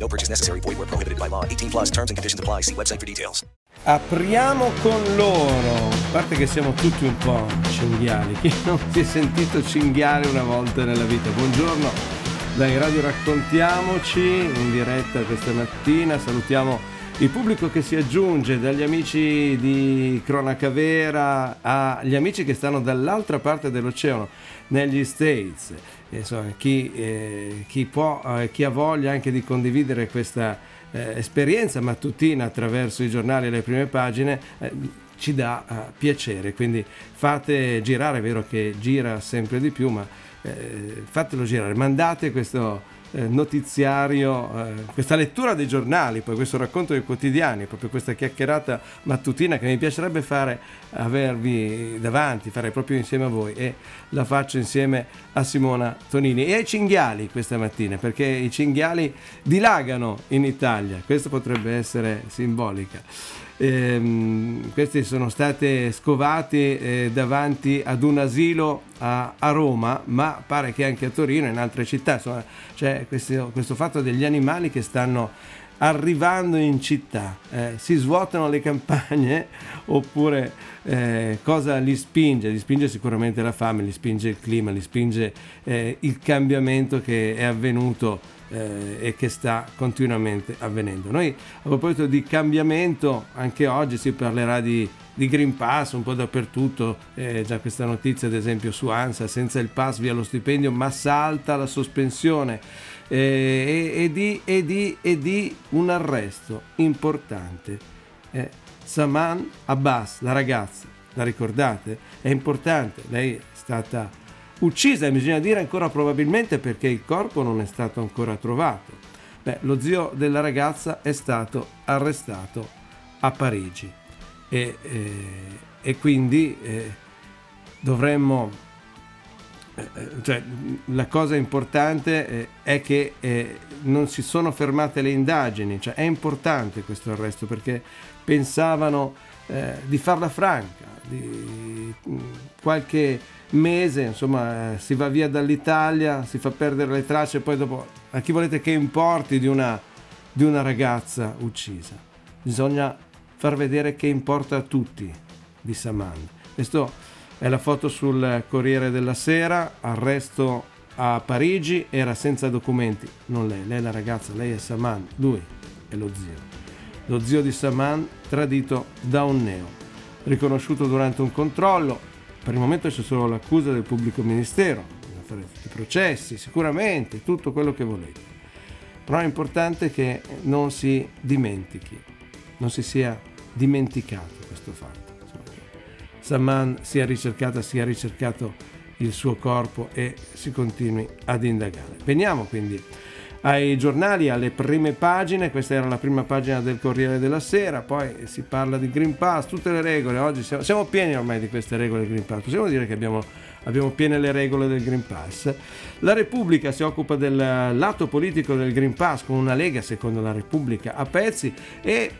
No purchase necessary. Void where prohibited by law. 18 plus terms and conditions apply. See website for details. Apriamo con loro. A parte che siamo tutti un po' cinghiali. Chi non si è sentito cinghiale una volta nella vita? Buongiorno dai Radio Raccontiamoci in diretta questa mattina. Salutiamo il pubblico che si aggiunge dagli amici di Cronaca Vera agli amici che stanno dall'altra parte dell'oceano, negli States. Insomma, chi, eh, chi può, eh, chi ha voglia anche di condividere questa eh, esperienza mattutina attraverso i giornali e le prime pagine eh, ci dà uh, piacere. Quindi fate girare, è vero che gira sempre di più, ma eh, fatelo girare, mandate questo eh, notiziario, eh, questa lettura dei giornali, poi questo racconto dei quotidiani, proprio questa chiacchierata mattutina che mi piacerebbe fare, avervi davanti, fare proprio insieme a voi e la faccio insieme a Simona Tonini e ai cinghiali questa mattina, perché i cinghiali dilagano in Italia, questo potrebbe essere simbolica. Ehm, questi sono stati scovati eh, davanti ad un asilo a, a, Roma, ma pare che anche a Torino e in altre città. Insomma, c'è questo, questo fatto degli animali che stanno arrivando in città, eh, si svuotano le campagne oppure eh, cosa li spinge? Li spinge sicuramente la fame, li spinge il clima, li spinge eh, il cambiamento che è avvenuto eh, e che sta continuamente avvenendo. Noi a proposito di cambiamento, anche oggi si parlerà di, di Green Pass un po' dappertutto, eh, già questa notizia ad esempio su ANSA, senza il pass via lo stipendio, ma salta la sospensione eh, e, e, di, e, di, e, di, un arresto importante. Eh, Saman Abbas, la ragazza, la ricordate? È importante, lei è stata uccisa, bisogna dire ancora probabilmente perché il corpo non è stato ancora trovato. Beh, lo zio della ragazza è stato arrestato a Parigi e, eh, e quindi eh, dovremmo, eh, cioè, la cosa importante eh, è che eh, non si sono fermate le indagini, cioè, è importante questo arresto perché pensavano di farla franca, di mm, qualche mese, insomma, eh, si va via dall'Italia, si fa perdere le tracce e poi dopo a chi volete che importi di una, di una ragazza uccisa? Bisogna far vedere che importa a tutti di Saman. Questa è la foto sul Corriere della Sera, arresto a Parigi, era senza documenti, non lei, lei è la ragazza, lei è Saman, lui è lo zio. Lo zio di Saman tradito da un neo, riconosciuto durante un controllo, per il momento c'è solo l'accusa del pubblico ministero, fare tutti i processi, sicuramente, tutto quello che volete. Però è importante che non si dimentichi, non si sia dimenticato questo fatto. Insomma, Saman sia ricercata, sia ricercato il suo corpo e si continui ad indagare. Veniamo quindi ai giornali, alle prime pagine, questa era la prima pagina del Corriere della Sera, poi si parla di Green Pass, tutte le regole, oggi siamo, siamo pieni ormai di queste regole Green Pass, possiamo dire che abbiamo, abbiamo piene le regole del Green Pass. La Repubblica si occupa del lato politico del Green Pass con una lega secondo la Repubblica a pezzi e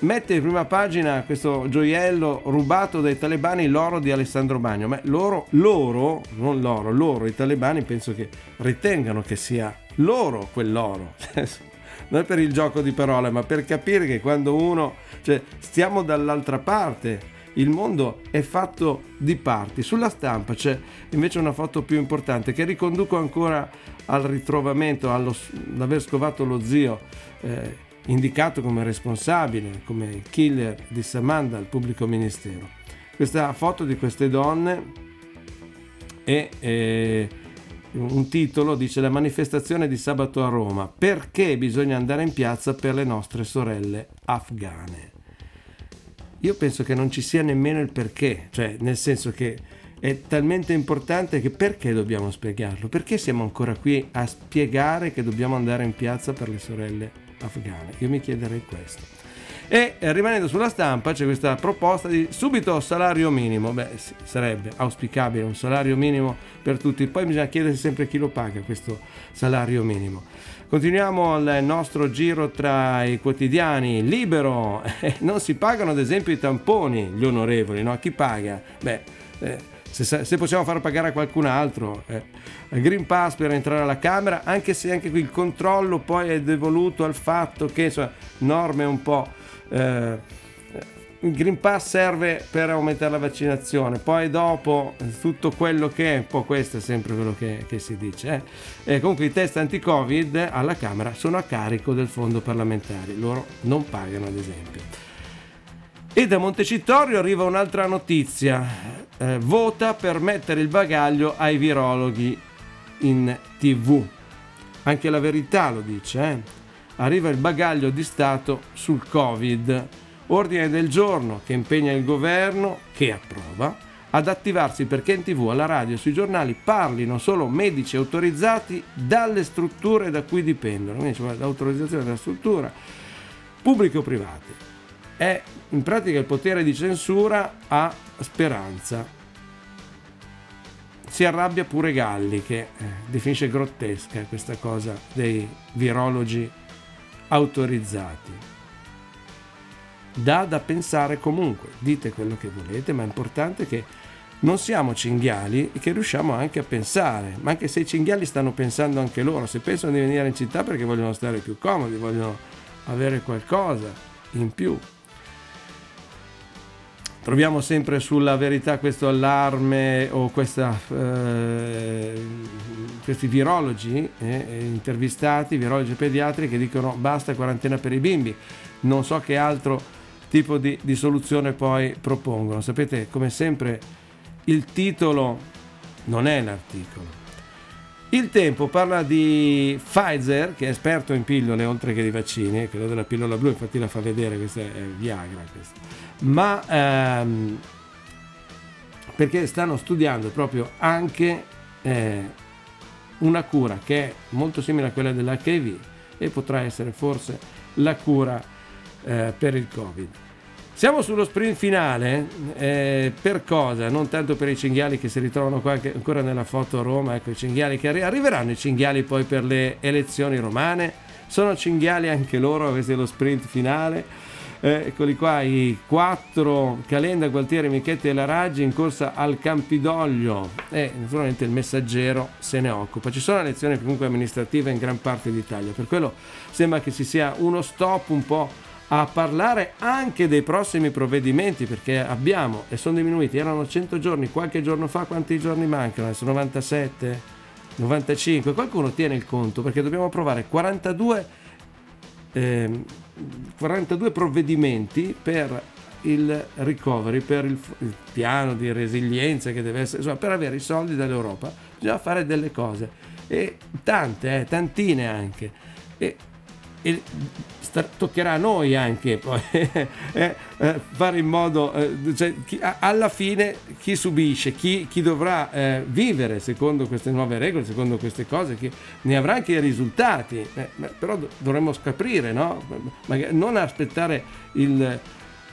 mette in prima pagina questo gioiello rubato dai talebani, l'oro di Alessandro Bagno. Ma loro, loro, non loro, loro, i talebani penso che ritengano che sia loro quell'oro. non è per il gioco di parole, ma per capire che quando uno, cioè, stiamo dall'altra parte, il mondo è fatto di parti. Sulla stampa c'è invece una foto più importante che riconduco ancora al ritrovamento, all'aver scovato lo zio. Eh, indicato come responsabile, come killer di Samanda al pubblico ministero. Questa foto di queste donne è eh, un titolo, dice la manifestazione di sabato a Roma, perché bisogna andare in piazza per le nostre sorelle afghane. Io penso che non ci sia nemmeno il perché, cioè nel senso che è talmente importante che perché dobbiamo spiegarlo? Perché siamo ancora qui a spiegare che dobbiamo andare in piazza per le sorelle afghane? Io mi chiederei questo. E eh, rimanendo sulla stampa c'è questa proposta di subito salario minimo. Beh, sarebbe auspicabile un salario minimo per tutti. Poi bisogna chiedersi sempre chi lo paga questo salario minimo. Continuiamo il nostro giro tra i quotidiani. Libero, non si pagano ad esempio i tamponi, gli onorevoli, no? Chi paga? Beh, eh, se, se, possiamo far pagare a qualcun altro. Eh. Green Pass per entrare alla Camera, anche se anche qui il controllo poi è devoluto al fatto che insomma, norme un po'... Eh, il Green Pass serve per aumentare la vaccinazione, poi dopo tutto quello che è, un po' questo è sempre quello che, che si dice. Eh. E comunque i test anti-Covid alla Camera sono a carico del fondo parlamentare, loro non pagano ad esempio. E da Montecitorio arriva un'altra notizia, eh, vota per mettere il bagaglio ai virologhi in tv. Anche la verità lo dice, eh? Arriva il bagaglio di Stato sul Covid Ordine del giorno che impegna il governo, che approva, ad attivarsi perché in tv, alla radio e sui giornali parlino solo medici autorizzati dalle strutture da cui dipendono, quindi cioè l'autorizzazione della struttura, pubbliche o private. È in pratica il potere di censura a speranza. Si arrabbia pure Galli che eh, definisce grottesca questa cosa dei virologi autorizzati dà da pensare comunque. Dite quello che volete, ma è importante che non siamo cinghiali e che riusciamo anche a pensare. Ma anche se i cinghiali stanno pensando anche loro, se pensano di venire in città perché vogliono stare più comodi, vogliono avere qualcosa in più. Troviamo sempre sulla verità questo allarme o questa, eh, questi virologi eh, intervistati, virologi pediatri che dicono basta quarantena per i bimbi. Non so che altro tipo di, di soluzione poi propongono. Sapete, come sempre, il titolo non è l'articolo. Il tempo parla di Pfizer, che è esperto in pillole oltre che di vaccini, quello della pillola blu, infatti la fa vedere, questa è Viagra. Questa. Ma ehm, perché stanno studiando proprio anche eh, una cura che è molto simile a quella dell'HIV e potrà essere forse la cura eh, per il Covid. Siamo sullo sprint finale, eh, per cosa? Non tanto per i cinghiali che si ritrovano qua ancora nella foto a Roma, ecco i cinghiali che arri- arriveranno i cinghiali poi per le elezioni romane, sono cinghiali anche loro, questo è lo sprint finale. Eh, eccoli qua i quattro Calenda, Gualtieri, Michetti e la Raggi in corsa al Campidoglio e naturalmente il messaggero se ne occupa. Ci sono elezioni comunque amministrative in gran parte d'Italia, per quello sembra che ci sia uno stop un po' a parlare anche dei prossimi provvedimenti perché abbiamo e sono diminuiti, erano 100 giorni, qualche giorno fa quanti giorni mancano? Adesso 97, 95, qualcuno tiene il conto perché dobbiamo approvare 42, eh, 42 provvedimenti per il recovery, per il, il, piano di resilienza che deve essere, insomma per avere i soldi dall'Europa bisogna fare delle cose e tante, eh, tantine anche. E, e toccherà a noi anche poi eh, eh, fare in modo, eh, cioè, chi, alla fine chi subisce, chi, chi dovrà eh, vivere secondo queste nuove regole, secondo queste cose, che ne avrà anche i risultati, eh, però dovremmo scoprire, no? Magari non aspettare il,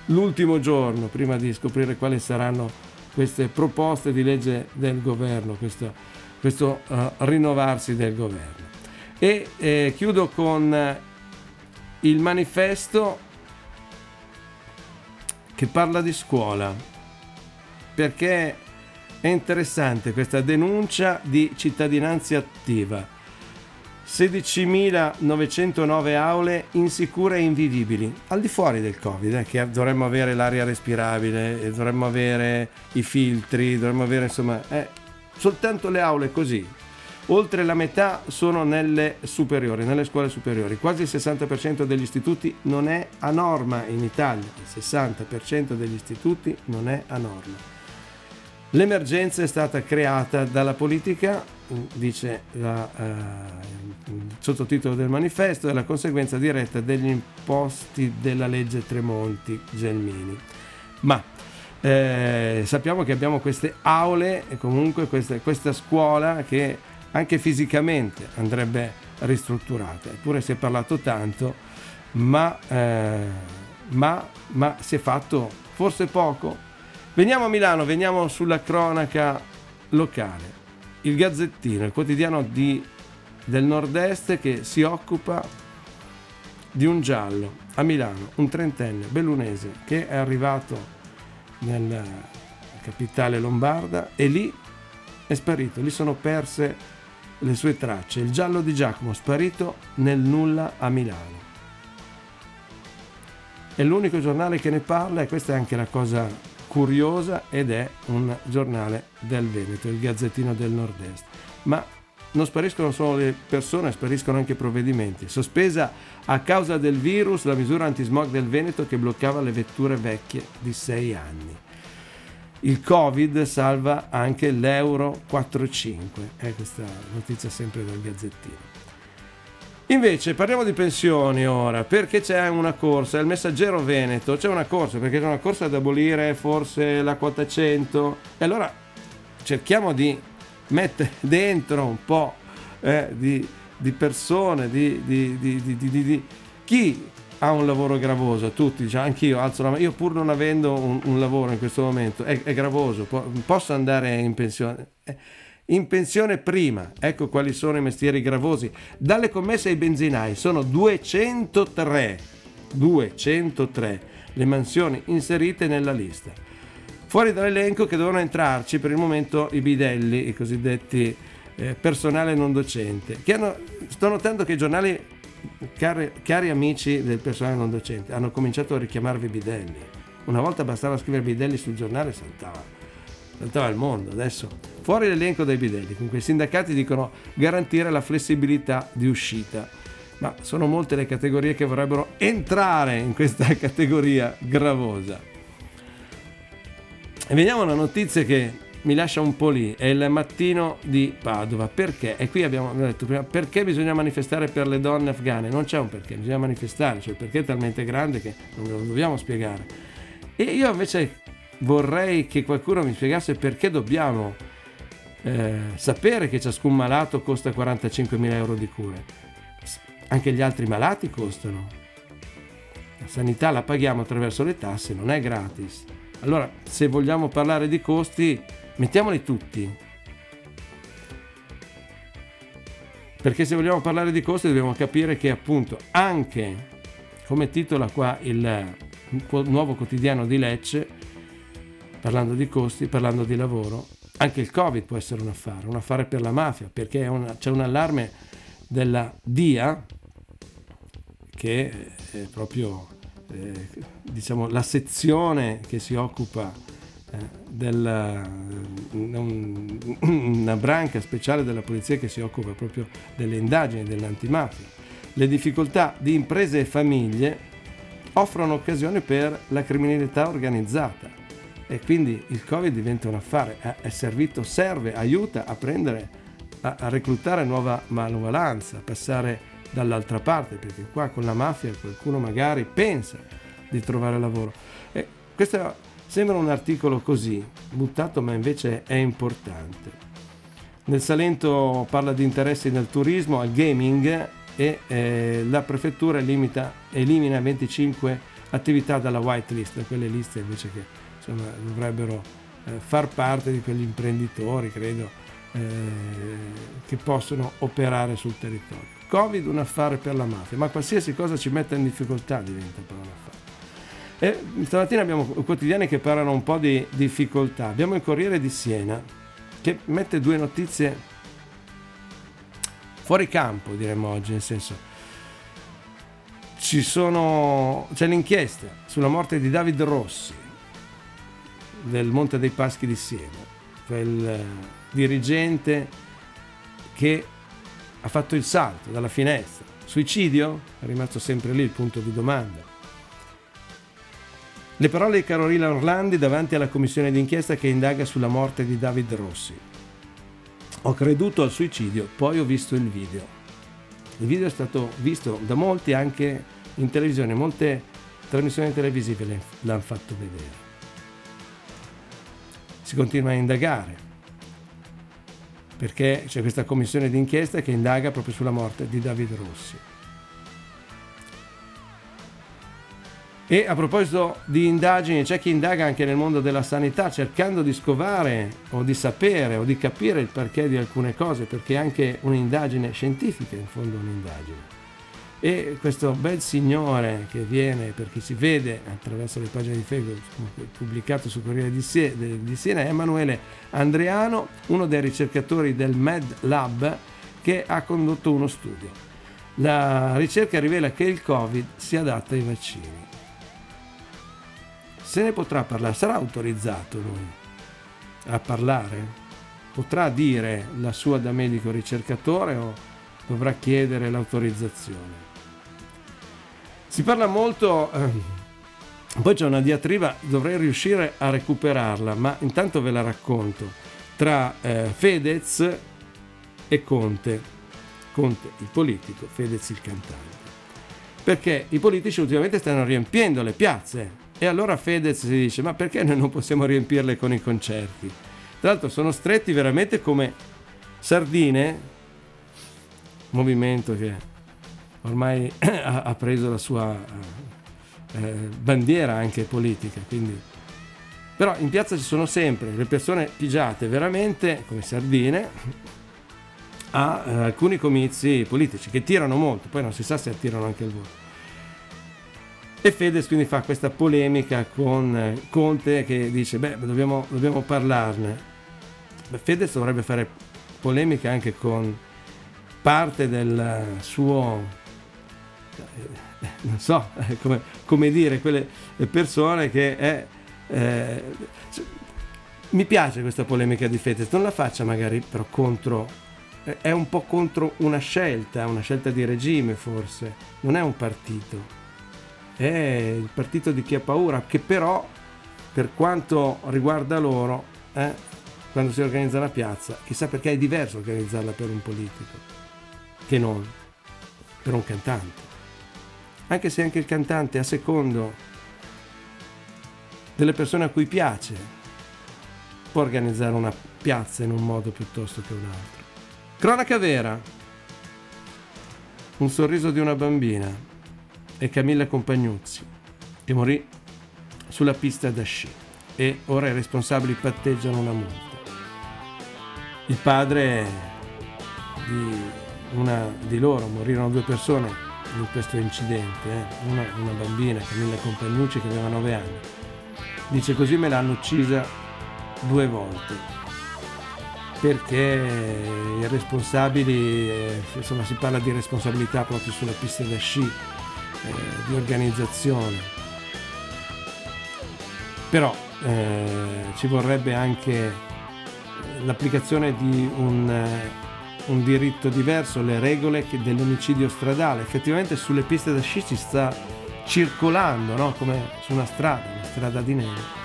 l'ultimo giorno prima di scoprire quali saranno queste proposte di legge del governo, questo, questo uh, rinnovarsi del governo. E eh, chiudo con il manifesto che parla di scuola, perché è interessante questa denuncia di cittadinanza attiva. 16.909 aule insicure e invivibili, al di fuori del Covid, eh, che dovremmo avere l'aria respirabile, dovremmo avere i filtri, dovremmo avere insomma, eh, soltanto le aule così, oltre la metà sono nelle superiori, nelle scuole superiori. Quasi il 60% degli istituti non è a norma in Italia, il 60% degli istituti non è a norma. L'emergenza è stata creata dalla politica, dice la, eh, il sottotitolo del manifesto, è la conseguenza diretta degli imposti della legge Tremonti Gelmini. Ma eh, sappiamo che abbiamo queste aule e comunque questa, questa scuola che anche fisicamente andrebbe ristrutturata. Eppure si è parlato tanto, ma, eh, ma, ma si è fatto forse poco. Veniamo a Milano, veniamo sulla cronaca locale. Il Gazzettino, il quotidiano di, del nord-est che si occupa di un giallo a Milano, un trentenne bellunese che è arrivato nella capitale lombarda e lì è sparito, lì sono perse le sue tracce. Il giallo di Giacomo sparito nel nulla a Milano. È l'unico giornale che ne parla e questa è anche la cosa curiosa ed è un giornale del Veneto, il Gazzettino del Nord-Est. Ma non spariscono solo le persone, spariscono anche i provvedimenti. Sospesa a causa del virus la misura antismog del Veneto che bloccava le vetture vecchie di 6 anni. Il Covid salva anche l'Euro 4,5. È questa notizia sempre dal Gazzettino. Invece parliamo di pensioni ora, perché c'è una corsa, il messaggero Veneto, c'è una corsa, perché c'è una corsa ad abolire forse la quota 100 e allora cerchiamo di mettere dentro un po' eh, di, di, persone, di, di, di, chi ha un lavoro gravoso, tutti, cioè anch'io alzo la mano, io pur non avendo un, un lavoro in questo momento, è, è gravoso, po- posso andare in pensione. Eh, in pensione prima, ecco quali sono i mestieri gravosi. Dalle commesse ai benzinai sono 203, 203 le mansioni inserite nella lista. Fuori dall'elenco che devono entrarci per il momento i bidelli, i cosiddetti eh, personale non docente, che hanno, sto notando che i giornali, cari, cari amici del personale non docente, hanno cominciato a richiamarvi bidelli. Una volta bastava scrivere bidelli sul giornale e saltava, saltava il mondo, adesso fuori l'elenco dei bidelli, comunque i sindacati dicono garantire la flessibilità di uscita ma sono molte le categorie che vorrebbero entrare in questa categoria gravosa. E veniamo a una notizia che mi lascia un po' lì, è il mattino di Padova. Perché? E qui abbiamo detto prima, perché bisogna manifestare per le donne afghane? Non c'è un perché, bisogna manifestare, cioè il perché è talmente grande che non lo dobbiamo spiegare. E io invece vorrei che qualcuno mi spiegasse perché dobbiamo eh, sapere che ciascun malato costa 45.000 euro di cure. Anche gli altri malati costano. La sanità la paghiamo attraverso le tasse, non è gratis. Allora, se vogliamo parlare di costi, mettiamoli tutti. Perché se vogliamo parlare di costi dobbiamo capire che appunto anche, come titola qua il nuovo quotidiano di Lecce, parlando di costi, parlando di lavoro, anche il Covid può essere un affare, un affare per la mafia, perché una, c'è un allarme della DIA, che è proprio eh, diciamo, la sezione che si occupa della, un, una branca speciale della polizia che si occupa proprio delle indagini dell'antimafia. Le difficoltà di imprese e famiglie offrono occasione per la criminalità organizzata e quindi il Covid diventa un affare, è servito, serve, aiuta a prendere, a, a reclutare nuova manovalanza, a passare dall'altra parte, perché qua con la mafia qualcuno magari pensa di trovare lavoro. E questo sembra un articolo così, buttato, ma invece è importante. Nel Salento parla di interessi nel turismo, al gaming e eh, la prefettura limita, elimina 25 attività dalla whitelist, quelle liste invece che insomma, dovrebbero eh, far parte di quegli imprenditori, credo, eh, che possono operare sul territorio. Covid un affare per la mafia, ma qualsiasi cosa ci metta in difficoltà diventa per un affare. E stamattina abbiamo quotidiani che parlano un po' di difficoltà. Abbiamo il Corriere di Siena che mette due notizie fuori campo, diremmo oggi, nel senso ci sono, c'è l'inchiesta sulla morte di David Rossi del Monte dei Paschi di Siena, quel dirigente che ha fatto il salto dalla finestra. Suicidio? È rimasto sempre lì il punto di domanda. Le parole di Carolina Orlandi davanti alla commissione d'inchiesta che indaga sulla morte di David Rossi. Ho creduto al suicidio, poi ho visto il video. Il video è stato visto da molti anche in televisione, molte trasmissioni televisive l'hanno fatto vedere. Si continua a indagare perché c'è questa commissione d'inchiesta che indaga proprio sulla morte di David Rossi. E a proposito di indagini, c'è chi indaga anche nel mondo della sanità cercando di scovare o di sapere o di capire il perché di alcune cose, perché anche un'indagine scientifica in fondo un'indagine. E questo bel signore che viene, per chi si vede attraverso le pagine di Facebook pubblicato sul Corriere di, Siena, è Emanuele Andreano, uno dei ricercatori del Med Lab che ha condotto uno studio. La ricerca rivela che il Covid si adatta ai vaccini se ne potrà parlare, sarà autorizzato lui a parlare? Potrà dire la sua da medico ricercatore o dovrà chiedere l'autorizzazione? Si parla molto, eh, poi c'è una diatriba, dovrei riuscire a recuperarla, ma intanto ve la racconto, tra eh, Fedez e Conte, Conte il politico, Fedez il cantante. Perché i politici ultimamente stanno riempiendo le piazze, e allora Fedez si dice, ma perché noi non possiamo riempirle con i concerti? Tra l'altro sono stretti veramente come sardine, movimento che ormai ha preso la sua eh, bandiera anche politica, quindi... Però in piazza ci sono sempre le persone pigiate veramente come sardine a eh, alcuni comizi politici che tirano molto, poi non si sa se attirano anche il voto. E Fedez quindi fa questa polemica con eh, Conte che dice, beh, dobbiamo, dobbiamo parlarne. Beh, Fedez dovrebbe fare polemica anche con parte del suo, eh, non so come, come dire, quelle persone che è... Eh, mi piace questa polemica di Fedez, non la faccia magari però contro, è un po' contro una scelta, una scelta di regime forse, non è un partito è il partito di chi ha paura, che però per quanto riguarda loro, eh, quando si organizza la piazza, chissà perché è diverso organizzarla per un politico che non per un cantante. Anche se anche il cantante a secondo delle persone a cui piace può organizzare una piazza in un modo piuttosto che un altro. Cronaca vera. Un sorriso di una bambina e Camilla Compagnuzzi, che morì sulla pista da sci e ora i responsabili patteggiano una multa. Il padre di una di loro, morirono due persone in questo incidente, eh? una, una bambina, Camilla Compagnucci, che aveva 9 anni. Dice così me l'hanno uccisa due volte perché i responsabili, eh, insomma si parla di responsabilità proprio sulla pista da sci, eh, di organizzazione. Però eh, ci vorrebbe anche l'applicazione di un, eh, un, diritto diverso, le regole dell'omicidio stradale. Effettivamente sulle piste da sci si sta circolando, no? come su una strada, una strada di neve.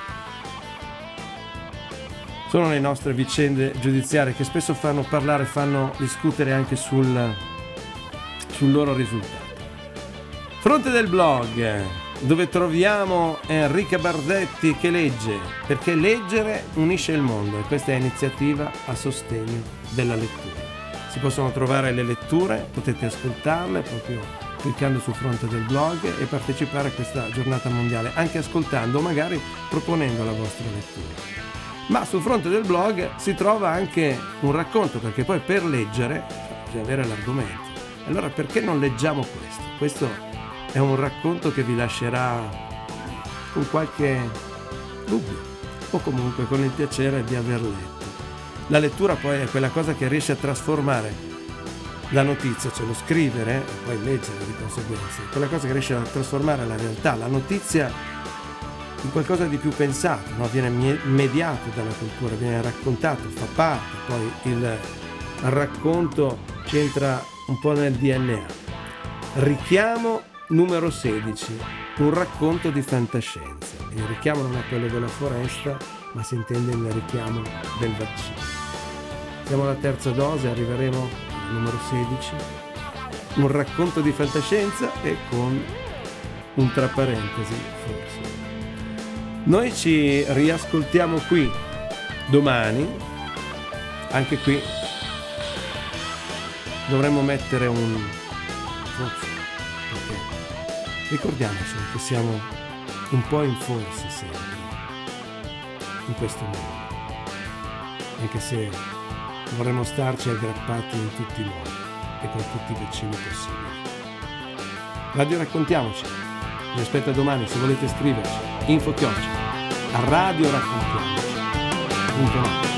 Sono le nostre vicende giudiziarie che spesso fanno parlare, fanno discutere anche sul, sul loro risultato. Fronte del blog, dove troviamo Enrica Bardetti che legge, perché leggere unisce il mondo e questa è iniziativa a sostegno della lettura. Si possono trovare le letture, potete ascoltarle proprio cliccando sul fronte del blog e partecipare a questa giornata mondiale, anche ascoltando o magari proponendo la vostra lettura. Ma sul fronte del blog si trova anche un racconto, perché poi per leggere bisogna avere l'argomento. Allora perché non leggiamo questo? Questo è un racconto che vi lascerà con qualche dubbio o comunque con il piacere di aver letto. La lettura poi è quella cosa che riesce a trasformare la notizia, cioè lo scrivere e poi leggere di conseguenza, quella cosa che riesce a trasformare la realtà, la notizia in qualcosa di più pensato, no? viene mediato dalla cultura, viene raccontato, fa parte, poi il racconto c'entra un po' nel DNA. Richiamo Numero 16. Un racconto di fantascienza. Il richiamo non è quello della foresta, ma si intende il richiamo del vaccino. Siamo alla terza dose, arriveremo al numero 16. Un racconto di fantascienza e con un tra parentesi forse. Noi ci riascoltiamo qui domani, anche qui dovremmo mettere un forse Ricordiamoci che siamo un po' in forze sempre in questo mondo, anche se vorremmo starci aggrappati in tutti i modi e con tutti i vicini possibili. Radio Raccontiamoci, vi aspetta domani se volete scriverci, info chioccia, Radio Raccontiamoci.net.